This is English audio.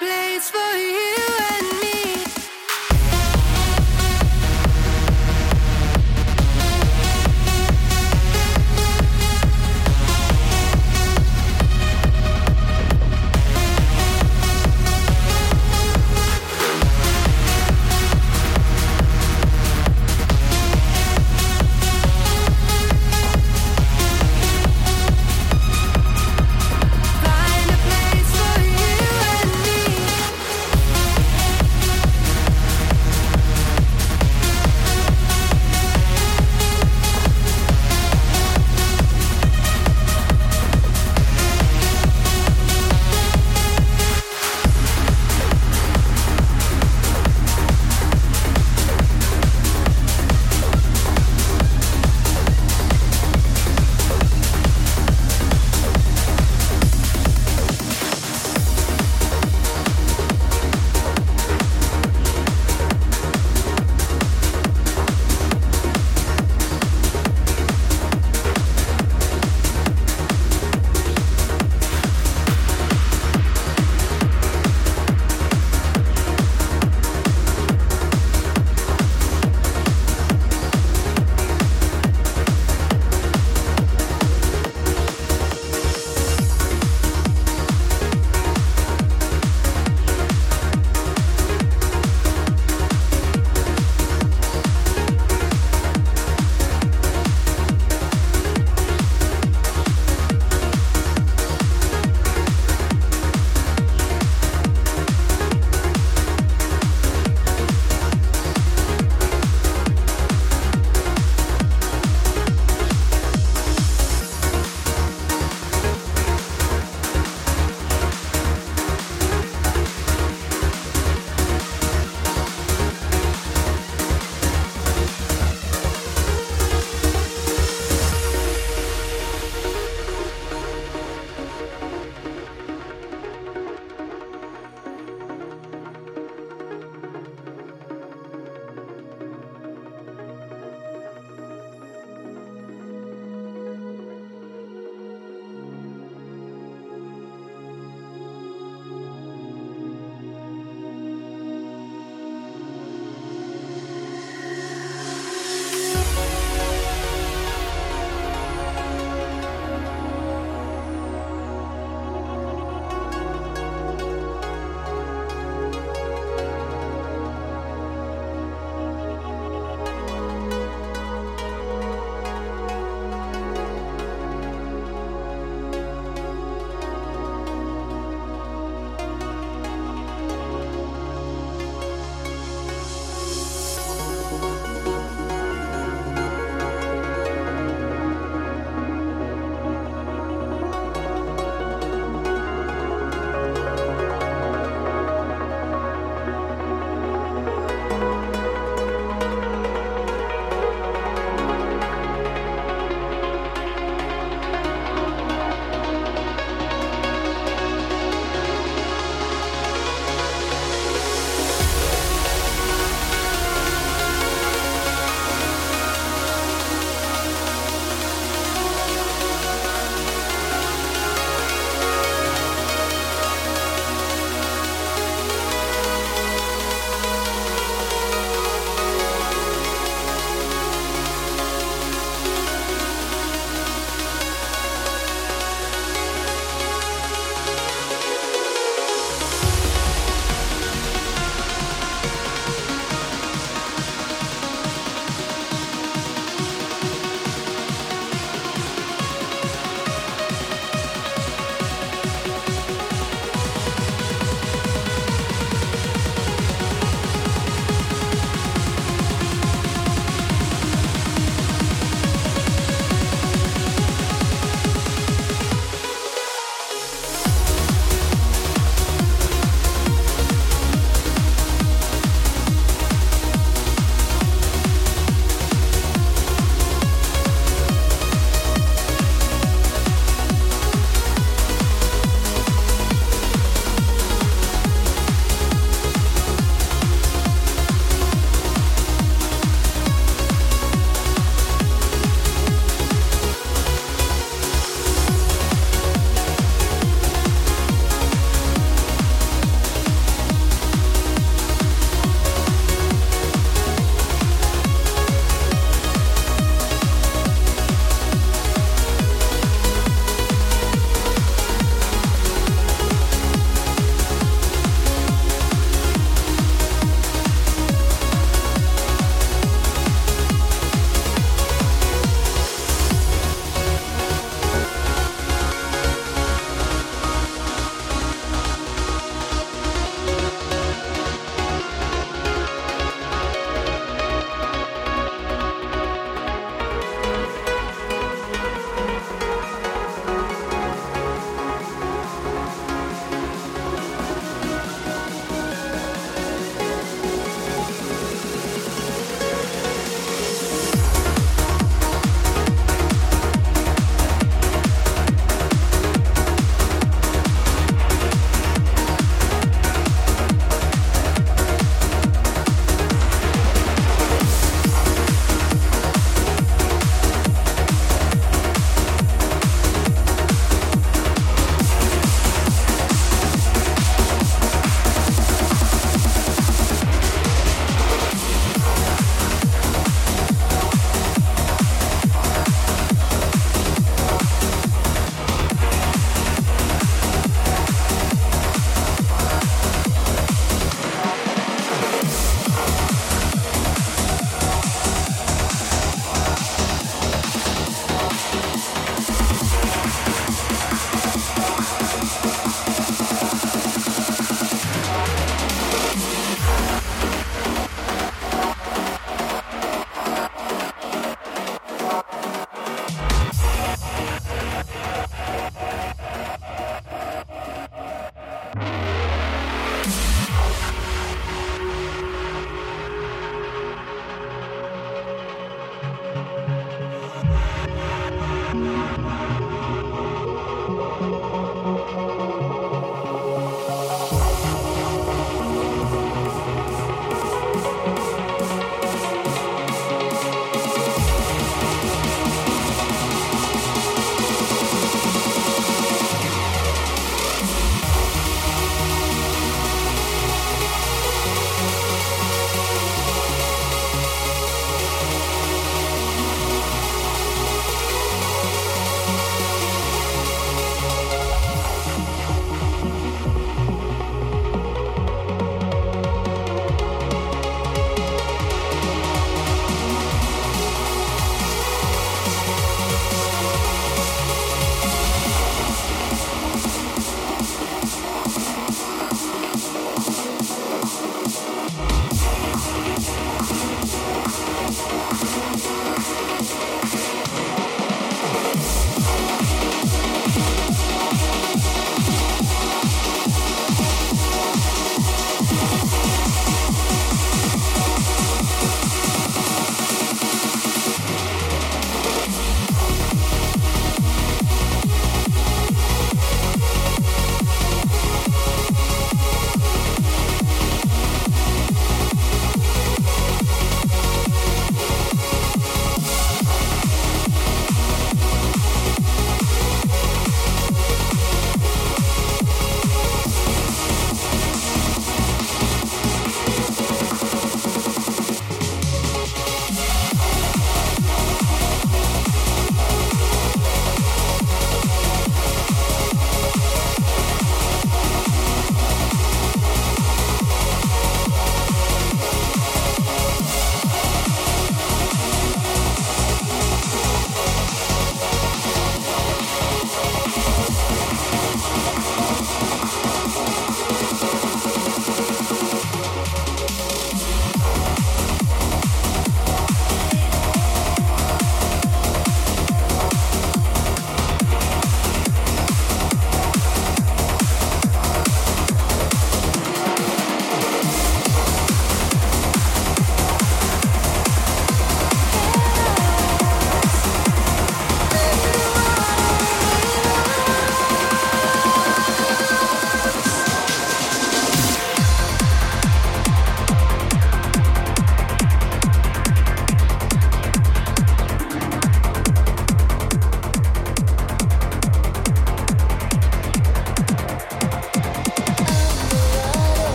place for you.